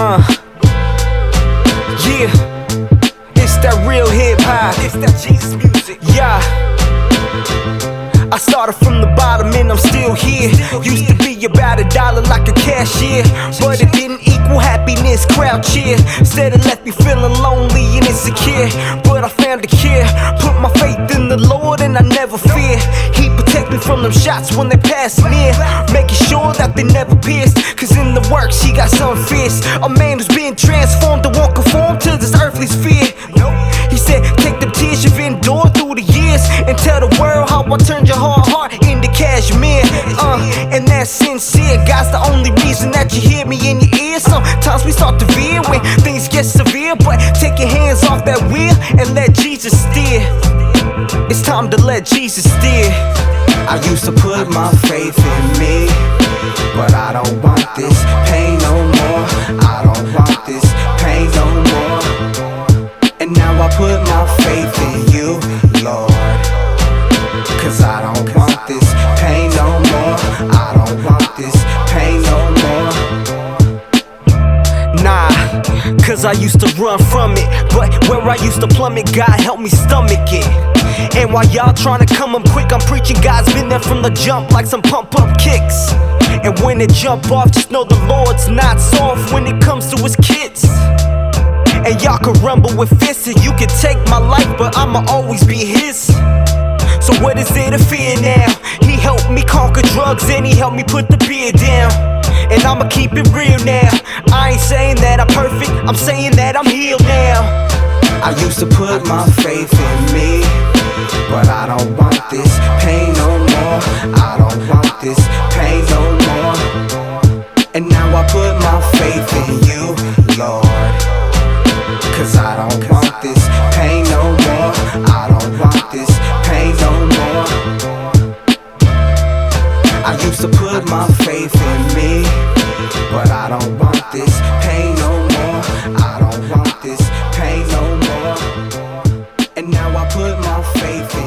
Uh, yeah, it's that real hip hop. It's that Jesus music. Yeah. I started from the bottom and I'm still here. Used to be about a dollar like a cashier, but it didn't equal happiness. Crowd cheer, said it left me feeling lonely and insecure. But I found a cure, put my faith in the Lord and I never fear. He from them shots when they pass near, making sure that they never pierce. Cause in the works he got some fierce. A man who's being transformed to won't conform to this earthly sphere. He said, take the tears you've endured through the years and tell the world how I turned your hard heart into cashmere. Uh, and that's sincere. God's the only reason that you hear me in your ears. Sometimes we start to veer when things get severe, but take your hands off that wheel and let Jesus steer. It's time to let Jesus steer. I used to put my faith in me, but I don't want this cause I used to run from it. But where I used to plummet, God help me stomach it. And while y'all trying to come up quick, I'm preaching God's been there from the jump like some pump up kicks. And when it jump off, just know the Lord's not soft when it comes to his kids. And y'all can rumble with fists, and you can take my life, but I'ma always be his. So what is there to fear now? He helped me conquer drugs and he helped me put the beer down. And I'ma keep it real now. I ain't saying that I'm perfect, I'm saying that I'm healed now. I used to put my faith in me, but I don't want this pain used to put my faith in me. But I don't want this pain no more. I don't want this pain no more. And now I put my faith